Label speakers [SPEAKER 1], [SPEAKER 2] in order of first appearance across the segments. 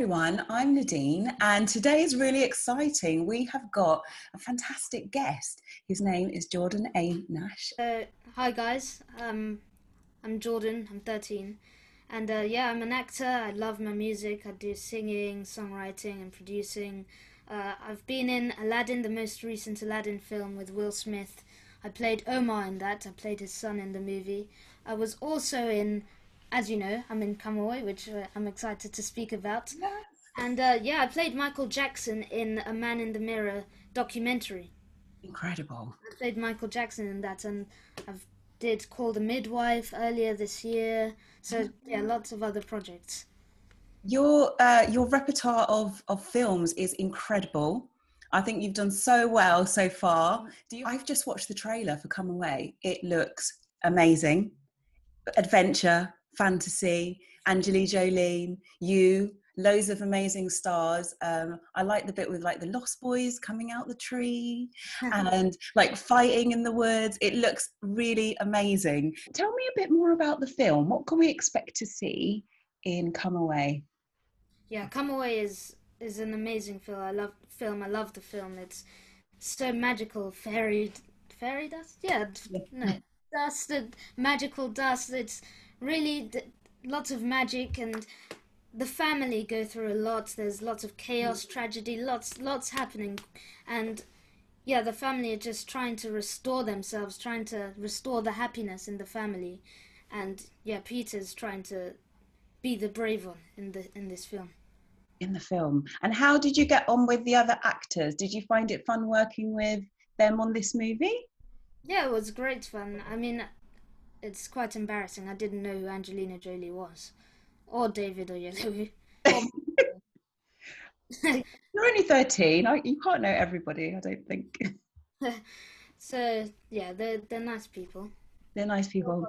[SPEAKER 1] everyone, I'm Nadine, and today is really exciting. We have got a fantastic guest. His name is Jordan A. Nash.
[SPEAKER 2] Uh, hi guys, um, I'm Jordan. I'm 13, and uh, yeah, I'm an actor. I love my music. I do singing, songwriting, and producing. Uh, I've been in Aladdin, the most recent Aladdin film with Will Smith. I played Omar in that. I played his son in the movie. I was also in as you know, I'm in Come Away, which uh, I'm excited to speak about. Yes. And uh, yeah, I played Michael Jackson in a Man in the Mirror documentary.
[SPEAKER 1] Incredible.
[SPEAKER 2] I played Michael Jackson in that, and I've did Call the Midwife earlier this year. So yeah, lots of other projects.
[SPEAKER 1] Your uh, your repertoire of of films is incredible. I think you've done so well so far. You, I've just watched the trailer for Come Away. It looks amazing. Adventure, fantasy, Angelina Jolie, you, loads of amazing stars. Um, I like the bit with like the Lost Boys coming out the tree and like fighting in the woods. It looks really amazing. Tell me a bit more about the film. What can we expect to see in Come Away?
[SPEAKER 2] Yeah, Come Away is is an amazing film. I love film. I love the film. It's so magical, fairy fairy dust. Yeah, no dust, magical dust. It's really lots of magic and the family go through a lot. There's lots of chaos mm. tragedy lots lots happening. And yeah the family are just trying to restore themselves trying to restore the happiness in the family. And yeah peter's trying to be the brave one in the in this film.
[SPEAKER 1] In the film. And how did you get on with the other actors? Did you find it fun working with them on this movie?
[SPEAKER 2] Yeah it was great fun. I mean it's quite embarrassing. I didn't know who Angelina Jolie was, or David Oyelowo.
[SPEAKER 1] You're only thirteen. I, you can't know everybody. I don't think.
[SPEAKER 2] so yeah, they're they're nice people.
[SPEAKER 1] They're nice people.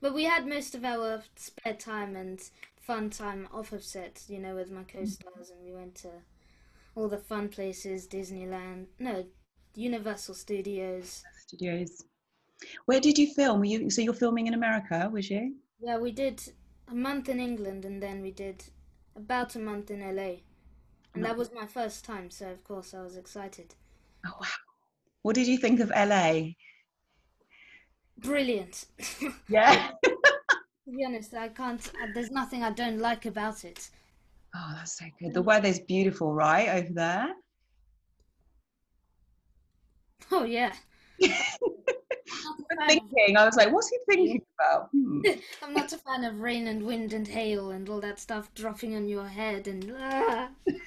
[SPEAKER 2] But we had most of our spare time and fun time off of set, you know, with my mm. co-stars, and we went to all the fun places, Disneyland, no, Universal Studios.
[SPEAKER 1] Studios. Where did you film? Were you so you're filming in America, was you?
[SPEAKER 2] Yeah, we did a month in England and then we did about a month in LA. And that was my first time, so of course I was excited.
[SPEAKER 1] Oh wow. What did you think of LA?
[SPEAKER 2] Brilliant.
[SPEAKER 1] Yeah.
[SPEAKER 2] to be honest, I can't uh, there's nothing I don't like about it.
[SPEAKER 1] Oh, that's so good. The weather's beautiful, right, over there?
[SPEAKER 2] Oh yeah.
[SPEAKER 1] thinking. I was like, what's he thinking about? Hmm.
[SPEAKER 2] I'm not a fan of rain and wind and hail and all that stuff dropping on your head and. Ah.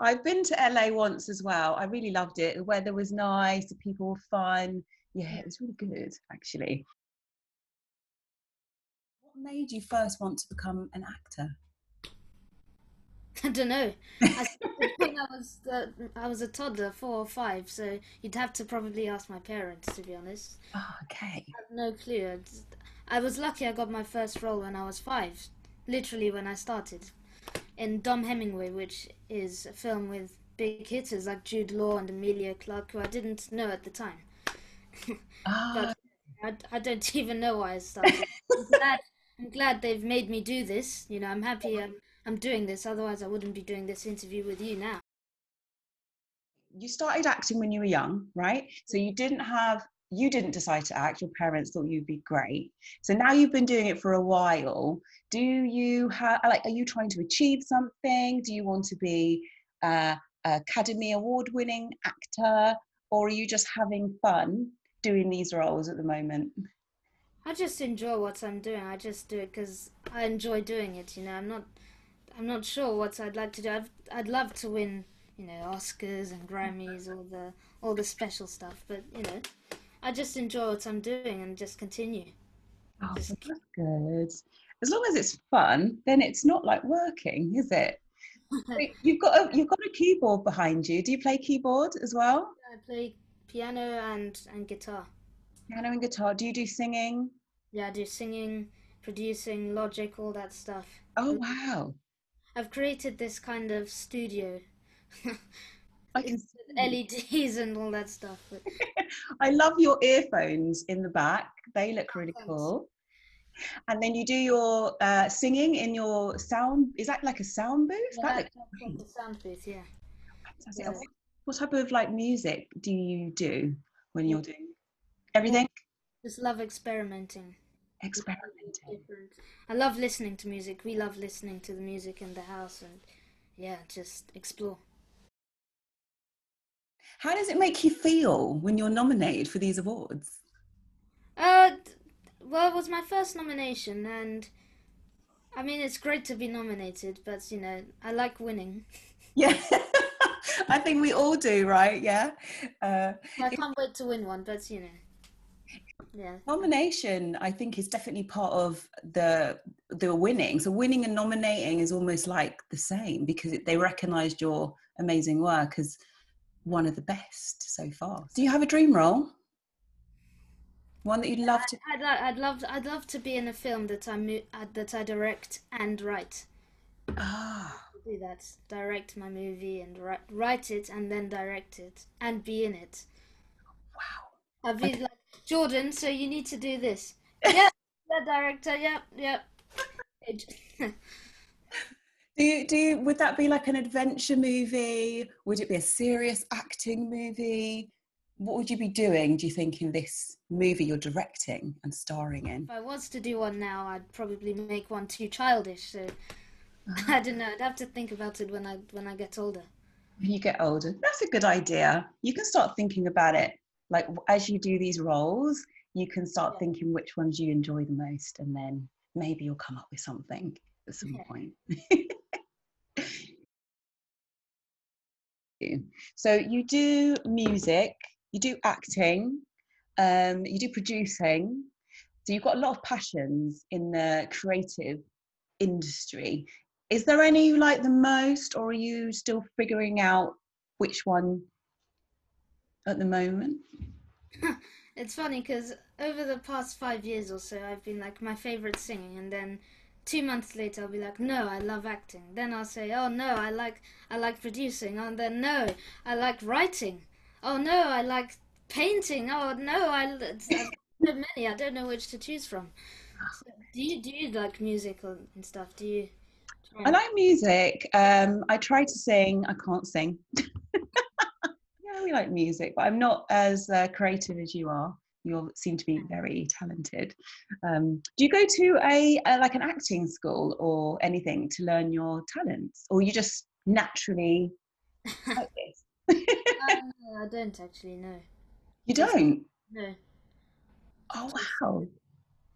[SPEAKER 1] I've been to LA once as well. I really loved it. The weather was nice. The people were fun. Yeah, it was really good actually. What made you first want to become an actor?
[SPEAKER 2] I don't know. I when I was uh, I was a toddler, four or five, so you'd have to probably ask my parents, to be honest.
[SPEAKER 1] Oh, okay.
[SPEAKER 2] I have no clue. I was lucky I got my first role when I was five, literally when I started, in Dom Hemingway, which is a film with big hitters like Jude Law and Emilia Clarke, who I didn't know at the time. Oh. I, I don't even know why I started. I'm glad, I'm glad they've made me do this. You know, I'm happy. I'm, I'm doing this, otherwise I wouldn't be doing this interview with you now.
[SPEAKER 1] You started acting when you were young, right? So you didn't have you didn't decide to act, your parents thought you'd be great. So now you've been doing it for a while. Do you have like are you trying to achieve something? Do you want to be a Academy Award winning actor? Or are you just having fun doing these roles at the moment?
[SPEAKER 2] I just enjoy what I'm doing. I just do it because I enjoy doing it. You know, I'm not I'm not sure what I'd like to do. I'd, I'd love to win, you know, Oscars and Grammys, all the all the special stuff. But you know, I just enjoy what I'm doing and just continue.
[SPEAKER 1] Oh, just... that's good. As long as it's fun, then it's not like working, is it? you've got a you've got a keyboard behind you. Do you play keyboard as well?
[SPEAKER 2] I play piano and and guitar.
[SPEAKER 1] Piano and guitar. Do you do singing?
[SPEAKER 2] Yeah, I do singing, producing, logic, all that stuff.
[SPEAKER 1] Oh wow!
[SPEAKER 2] I've created this kind of studio. I can LEDs and all that stuff.
[SPEAKER 1] I love your earphones in the back. They look really cool. and then you do your uh, singing in your sound. Is that like a sound booth?
[SPEAKER 2] Yeah,
[SPEAKER 1] that looks
[SPEAKER 2] like the sound booth, yeah. yeah.
[SPEAKER 1] What- What type of like music do you do when you're doing everything?
[SPEAKER 2] Just love experimenting.
[SPEAKER 1] Experimenting.
[SPEAKER 2] I love listening to music. We love listening to the music in the house and yeah, just explore.
[SPEAKER 1] How does it make you feel when you're nominated for these awards?
[SPEAKER 2] Uh, well, it was my first nomination, and I mean, it's great to be nominated, but you know, I like winning.
[SPEAKER 1] Yeah, I think we all do, right? Yeah. Uh,
[SPEAKER 2] I can't wait to win one, but you know, yeah.
[SPEAKER 1] nomination, I think, is definitely part of the the winning. So winning and nominating is almost like the same because they recognised your amazing work as one of the best so far. Do you have a dream role? One that you'd love to?
[SPEAKER 2] I'd, li- I'd love, I'd love to be in a film that I uh, that I direct and write.
[SPEAKER 1] Ah,
[SPEAKER 2] Do that, direct my movie and write, write it and then direct it and be in it.
[SPEAKER 1] wow.
[SPEAKER 2] I'd be like Jordan, so you need to do this. Yeah, the director. Yep, yep.
[SPEAKER 1] Do you, do you, would that be like an adventure movie? Would it be a serious acting movie? What would you be doing, do you think, in this movie you're directing and starring in?
[SPEAKER 2] If I was to do one now, I'd probably make one too childish. So I don't know. I'd have to think about it when I when I get older.
[SPEAKER 1] When you get older, that's a good idea. You can start thinking about it. Like as you do these roles, you can start
[SPEAKER 2] Yeah.
[SPEAKER 1] thinking which ones you enjoy the most, and then maybe you'll come up with something at some
[SPEAKER 2] Yeah.
[SPEAKER 1] point. so you do music, you do acting, um, you do producing. So you've got a lot of passions in the creative industry. Is there any you like the most, or are you still figuring out which one at the moment?
[SPEAKER 2] It's funny because over the past five years or so, I've been like my favorite singing, and then two months later, I'll be like, no, I love acting. Then I'll say, oh no, I like I like producing. And then no, I like writing. Oh no, I like painting. Oh no, I so many. I don't know which to choose from. So, do you do you like music and stuff? Do you?
[SPEAKER 1] I like music. Um, I try to sing. I can't sing. we like music, but I'm not as uh, creative as you are. You all seem to be very talented. Um, do you go to a, a like an acting school or anything to learn your talents, or you just naturally like this?
[SPEAKER 2] Uh, I don't actually know.
[SPEAKER 1] You don't.
[SPEAKER 2] No.
[SPEAKER 1] Oh wow!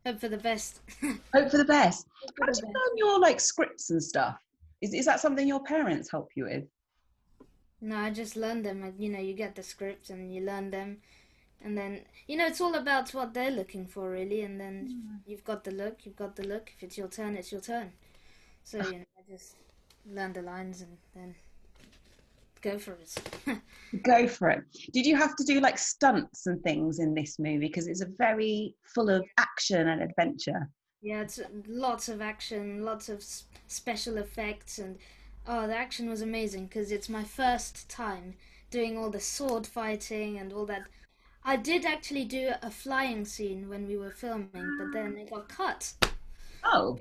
[SPEAKER 2] Hope for the best.
[SPEAKER 1] Hope for the best. How do you learn your like scripts and stuff? Is is that something your parents help you with?
[SPEAKER 2] No, I just learned them. and, You know, you get the script and you learn them, and then you know it's all about what they're looking for, really. And then hmm. you've got the look, you've got the look. If it's your turn, it's your turn. So ah. you know, I just learn the lines and then go for it.
[SPEAKER 1] Go for it. Did you have to do like stunts and things in this movie? Because it's a very full of action and adventure.
[SPEAKER 2] yeah, it's lots of action, lots of special effects, and oh, the action was amazing because it's my first time doing all the sword fighting and all that. I did actually do a flying scene when we were filming, but then it got cut.
[SPEAKER 1] Oh,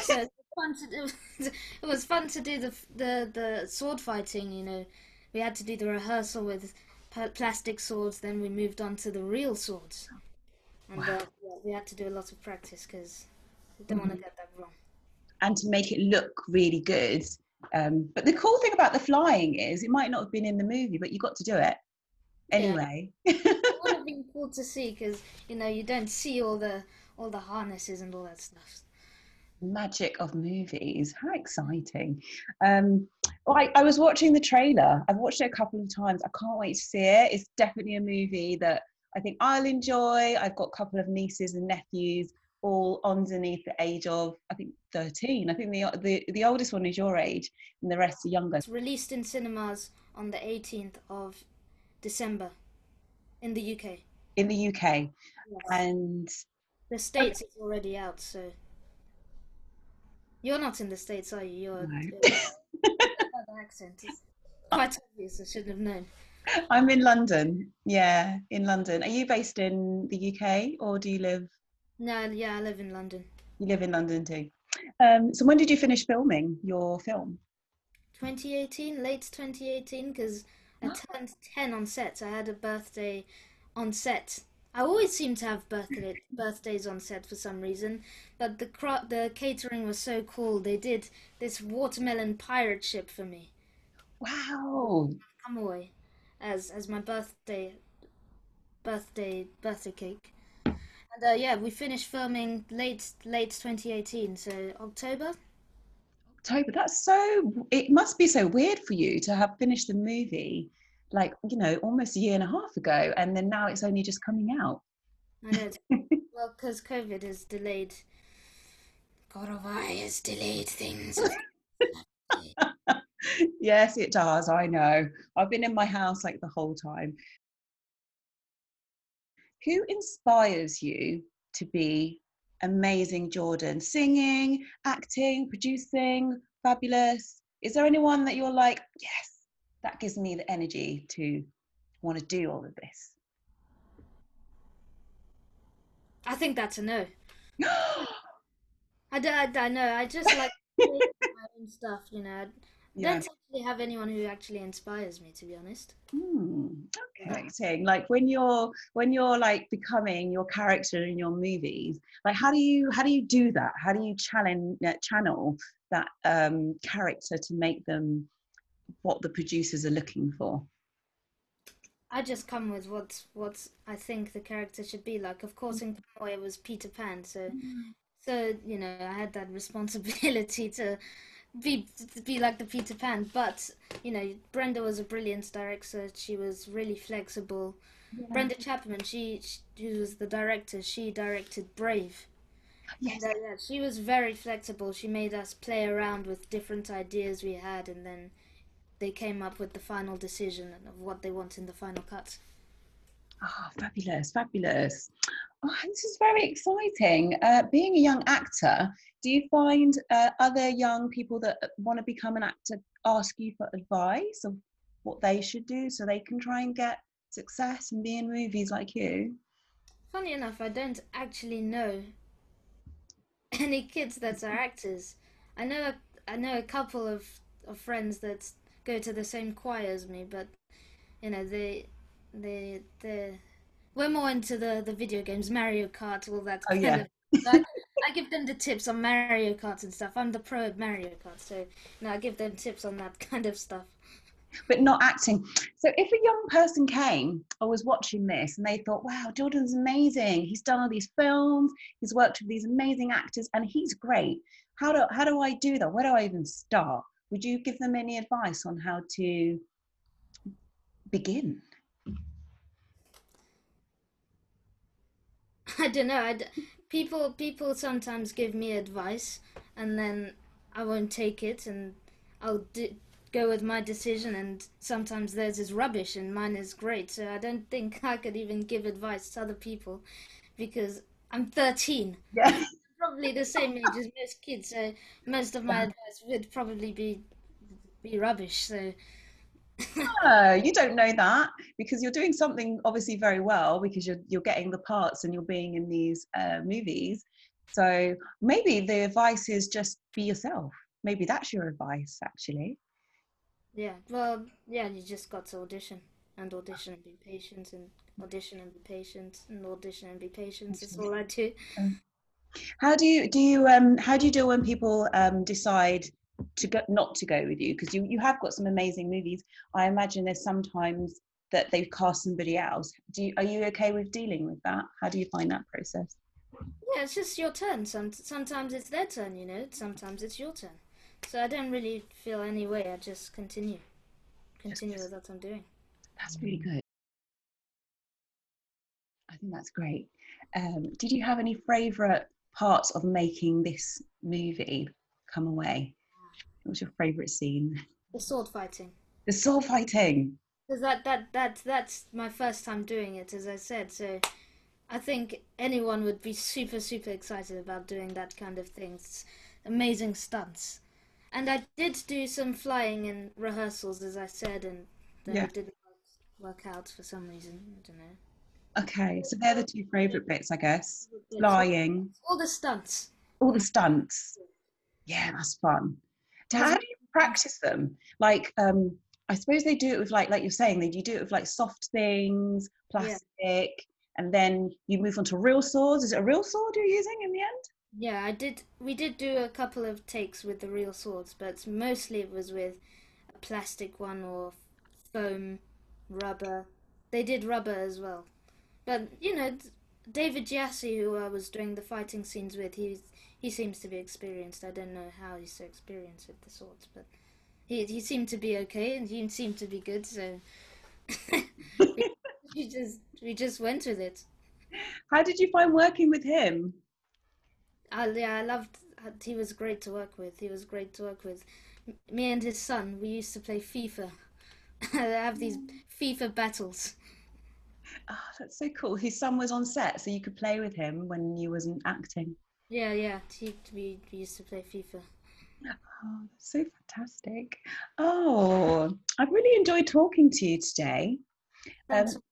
[SPEAKER 2] So it was fun to do. It was fun to do the the the sword fighting. You know, we had to do the rehearsal with plastic swords. Then we moved on to the real swords, and uh, yeah, we had to do a lot of practice because we don't want to get.
[SPEAKER 1] And to make it look really good. Um, but the cool thing about the flying is it might not have been in the movie, but you got to do it anyway.
[SPEAKER 2] It would have been cool to see because you know you don't see all the all the harnesses and all that stuff.
[SPEAKER 1] Magic of movies. How exciting. Um, well, I, I was watching the trailer. I've watched it a couple of times. I can't wait to see it. It's definitely a movie that I think I'll enjoy. I've got a couple of nieces and nephews, all underneath the age of, I think, 13. I think the, the, the oldest one is your age, and the rest are younger.
[SPEAKER 2] It's released in cinemas on the 18th of December in the UK.
[SPEAKER 1] In the UK.
[SPEAKER 2] Yes.
[SPEAKER 1] And
[SPEAKER 2] The States is already out, so. You're not in the States, are you? You're.
[SPEAKER 1] No.
[SPEAKER 2] that accent is quite obvious. I shouldn't have known.
[SPEAKER 1] I'm in London. Yeah, in London. Are you based in the UK or do you live?
[SPEAKER 2] No, yeah, I live in London.
[SPEAKER 1] You live in London too. Um, so when did you finish filming your film?
[SPEAKER 2] 2018, late 2018, because I turned 10 on set. I had a birthday on set. I always seem to have birthday birthdays on set for some reason, but the the catering was so cool. They did this watermelon pirate ship for me.
[SPEAKER 1] Wow.
[SPEAKER 2] Come away, as as my birthday birthday birthday cake. And uh, yeah, we finished filming late late 2018, so October.
[SPEAKER 1] October. That's so. It must be so weird for you to have finished the movie, like you know, almost a year and a half ago, and then now it's only just coming out.
[SPEAKER 2] I know. well, because COVID has delayed. God of I has delayed things.
[SPEAKER 1] yes, it does. I know. I've been in my house like the whole time. Who inspires you to be amazing, Jordan? Singing, acting, producing, fabulous. Is there anyone that you're like, yes, that gives me the energy to want to do all of this?
[SPEAKER 2] I think that's a no. I, I, I know. I just like my own stuff, you know.
[SPEAKER 1] Yeah.
[SPEAKER 2] don't actually have anyone who actually inspires me, to be honest.
[SPEAKER 1] Hmm, okay, like when you're when you're like becoming your character in your movies, like how do you how do you do that? How do you challenge uh, channel that um, character to make them what the producers are looking for?
[SPEAKER 2] I just come with what what I think the character should be like. Of course, in Come Away it was Peter Pan, so so you know I had that responsibility to be be like the Peter Pan. But you know, Brenda was a brilliant director. She was really flexible. Brenda Chapman, she, she was the director. She directed Brave.
[SPEAKER 1] Yes.
[SPEAKER 2] Yeah, she was very flexible. She made us play around with different ideas we had, and then they came up with the final decision of what they want in the final cut.
[SPEAKER 1] Ah, fabulous, fabulous. Oh, this is very exciting. Uh, being a young actor, do you find uh, other young people that want to become an actor ask you for advice of what they should do so they can try and get success and be in movies like you?
[SPEAKER 2] Funny enough, I don't actually know any kids that are actors. I know a, I know a couple of, of friends that go to the same choir as me, but you know they they they we're more into the the video games, Mario Kart, all that
[SPEAKER 1] Oh, yeah.
[SPEAKER 2] of. I, I give them the tips on Mario Kart and stuff. I'm the pro at Mario Kart, so you know, I give them tips on that kind of stuff.
[SPEAKER 1] But not acting. So, if a young person came or was watching this and they thought, wow, Jordan's amazing. He's done all these films, he's worked with these amazing actors, and he's great. How do, how do I do that? Where do I even start? Would you give them any advice on how to begin?
[SPEAKER 2] I don't know. I d people people sometimes give me advice, and then I won't take it, and I'll d go with my decision. And sometimes theirs is rubbish, and mine is great. So I don't think I could even give advice to other people, because I'm 13,
[SPEAKER 1] Yeah.
[SPEAKER 2] probably the same age as most kids. So most of my advice would probably be be rubbish. So
[SPEAKER 1] No, you don't know that because you're doing something obviously very well because you're you're getting the parts and you're being in these uh, movies. So maybe the advice is just be yourself. Maybe that's your advice actually.
[SPEAKER 2] yeah, well, yeah, you just got to audition and audition and be patient and audition and be patient and audition and be patient. That's all I do.
[SPEAKER 1] How do you do you um how do you deal when people um decide to go not to go with you because you you have got some amazing movies. I imagine there's sometimes that they've cast somebody else. Do you, are you okay with dealing with that? How do you find that process?
[SPEAKER 2] Yeah, it's just your turn. Some sometimes it's their turn, you know. Sometimes it's your turn. So I don't really feel any way. I just continue, continue with what I'm doing.
[SPEAKER 1] That's really good. I think that's great. Um, did you have any favourite parts of making this movie come away? What was your favourite scene?
[SPEAKER 2] The sword fighting.
[SPEAKER 1] The sword fighting.
[SPEAKER 2] Because that, that, that, that's my first time doing it, as I said. So I think anyone would be super, super excited about doing that kind of thing. It's amazing stunts. And I did do some flying in rehearsals, as I said, and then
[SPEAKER 1] Yeah.
[SPEAKER 2] it didn't work, work out for some reason. I don't know.
[SPEAKER 1] Okay, so they're the two favourite bits, I guess. Flying.
[SPEAKER 2] All the stunts.
[SPEAKER 1] All the stunts. Yeah, that's fun. How do you practice them? Like, um, I suppose they do it with like, like you're saying, they you do it with like soft things, plastic, yeah. and then you move on to real swords. Is it a real sword you're using in the end?
[SPEAKER 2] Yeah, I did. We did do a couple of takes with the real swords, but mostly it was with a plastic one or foam, rubber. They did rubber as well, but you know, David Gyasi, who I was doing the fighting scenes with, he he seems to be experienced. I don't know how he's so experienced with the swords, but he he seemed to be okay and he seemed to be good. So we just we just went with it.
[SPEAKER 1] How did you find working with him?
[SPEAKER 2] Uh, yeah, I loved. He was great to work with. He was great to work with. Me and his son, we used to play FIFA. They have these FIFA battles.
[SPEAKER 1] Oh, that's so cool. His son was on set, so you could play with him when you wasn't acting.
[SPEAKER 2] Yeah, yeah. We, we used to play FIFA.
[SPEAKER 1] Oh, so fantastic. Oh, I've really enjoyed talking to you today.
[SPEAKER 2] Thanks, um,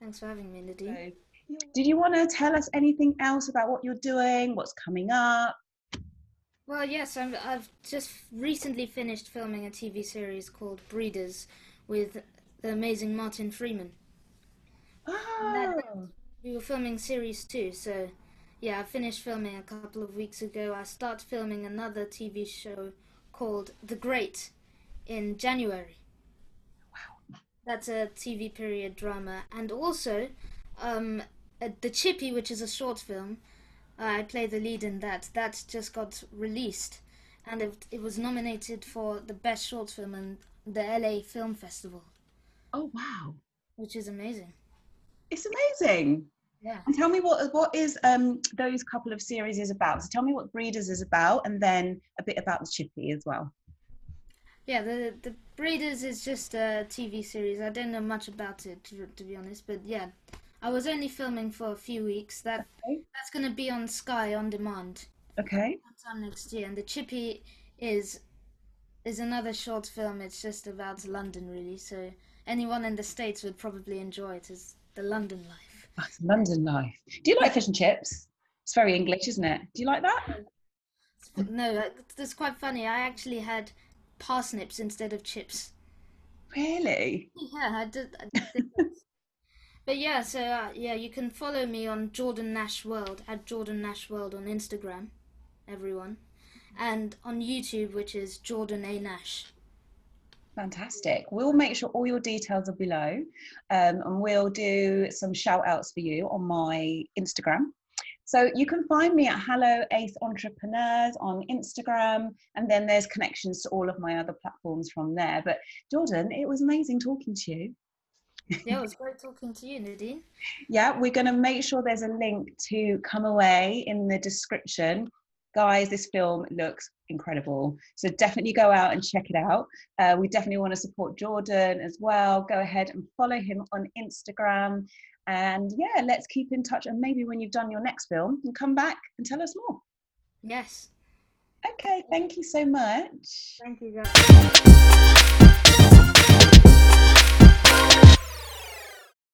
[SPEAKER 2] thanks for having me, Nadine.
[SPEAKER 1] So, did you want to tell us anything else about what you're doing, what's coming up?
[SPEAKER 2] Well, yes, i have just recently finished filming a TV series called Breeders with the amazing Martin Freeman.
[SPEAKER 1] Oh.
[SPEAKER 2] we were filming series two, so yeah, I finished filming a couple of weeks ago. I start filming another TV show called The Great in January.
[SPEAKER 1] Wow.
[SPEAKER 2] That's a TV period drama. And also, um, uh, The Chippy, which is a short film, I play the lead in that. That just got released, and it, it was nominated for the best short film in the LA Film Festival.
[SPEAKER 1] Oh wow!
[SPEAKER 2] Which is amazing.
[SPEAKER 1] It's amazing.
[SPEAKER 2] Yeah.
[SPEAKER 1] And tell me what what is um those couple of series is about. So tell me what Breeders is about, and then a bit about the Chippy as well.
[SPEAKER 2] Yeah, the the Breeders is just a TV series. I don't know much about it to, to be honest, but yeah, I was only filming for a few weeks. That okay. that's going to be on Sky on demand.
[SPEAKER 1] Okay.
[SPEAKER 2] Sometime next year, and the Chippy is is another short film. It's just about London, really. So anyone in the states would probably enjoy it. Is the London life?
[SPEAKER 1] London life. Do you like fish and chips? It's very English, isn't it? Do you like that?
[SPEAKER 2] No, that's quite funny. I actually had parsnips instead of chips.
[SPEAKER 1] Really?
[SPEAKER 2] Yeah, I did. I did but yeah, so uh, yeah, you can follow me on Jordan Nash World at Jordan Nash World on Instagram, everyone, and on YouTube, which is Jordan A Nash.
[SPEAKER 1] Fantastic. We'll make sure all your details are below, um, and we'll do some shout outs for you on my Instagram. So you can find me at Hello Ace Entrepreneurs on Instagram, and then there's connections to all of my other platforms from there. But Jordan, it was amazing talking to you
[SPEAKER 2] yeah, it was great talking to you, Nadine.
[SPEAKER 1] yeah, we're going to make sure there's a link to Come Away in the description. Guys, this film looks incredible. So definitely go out and check it out. Uh, we definitely want to support Jordan as well. Go ahead and follow him on Instagram. And yeah, let's keep in touch. And maybe when you've done your next film, you come back and tell us more.
[SPEAKER 2] Yes.
[SPEAKER 1] Okay, thank you so much.
[SPEAKER 2] Thank you, guys.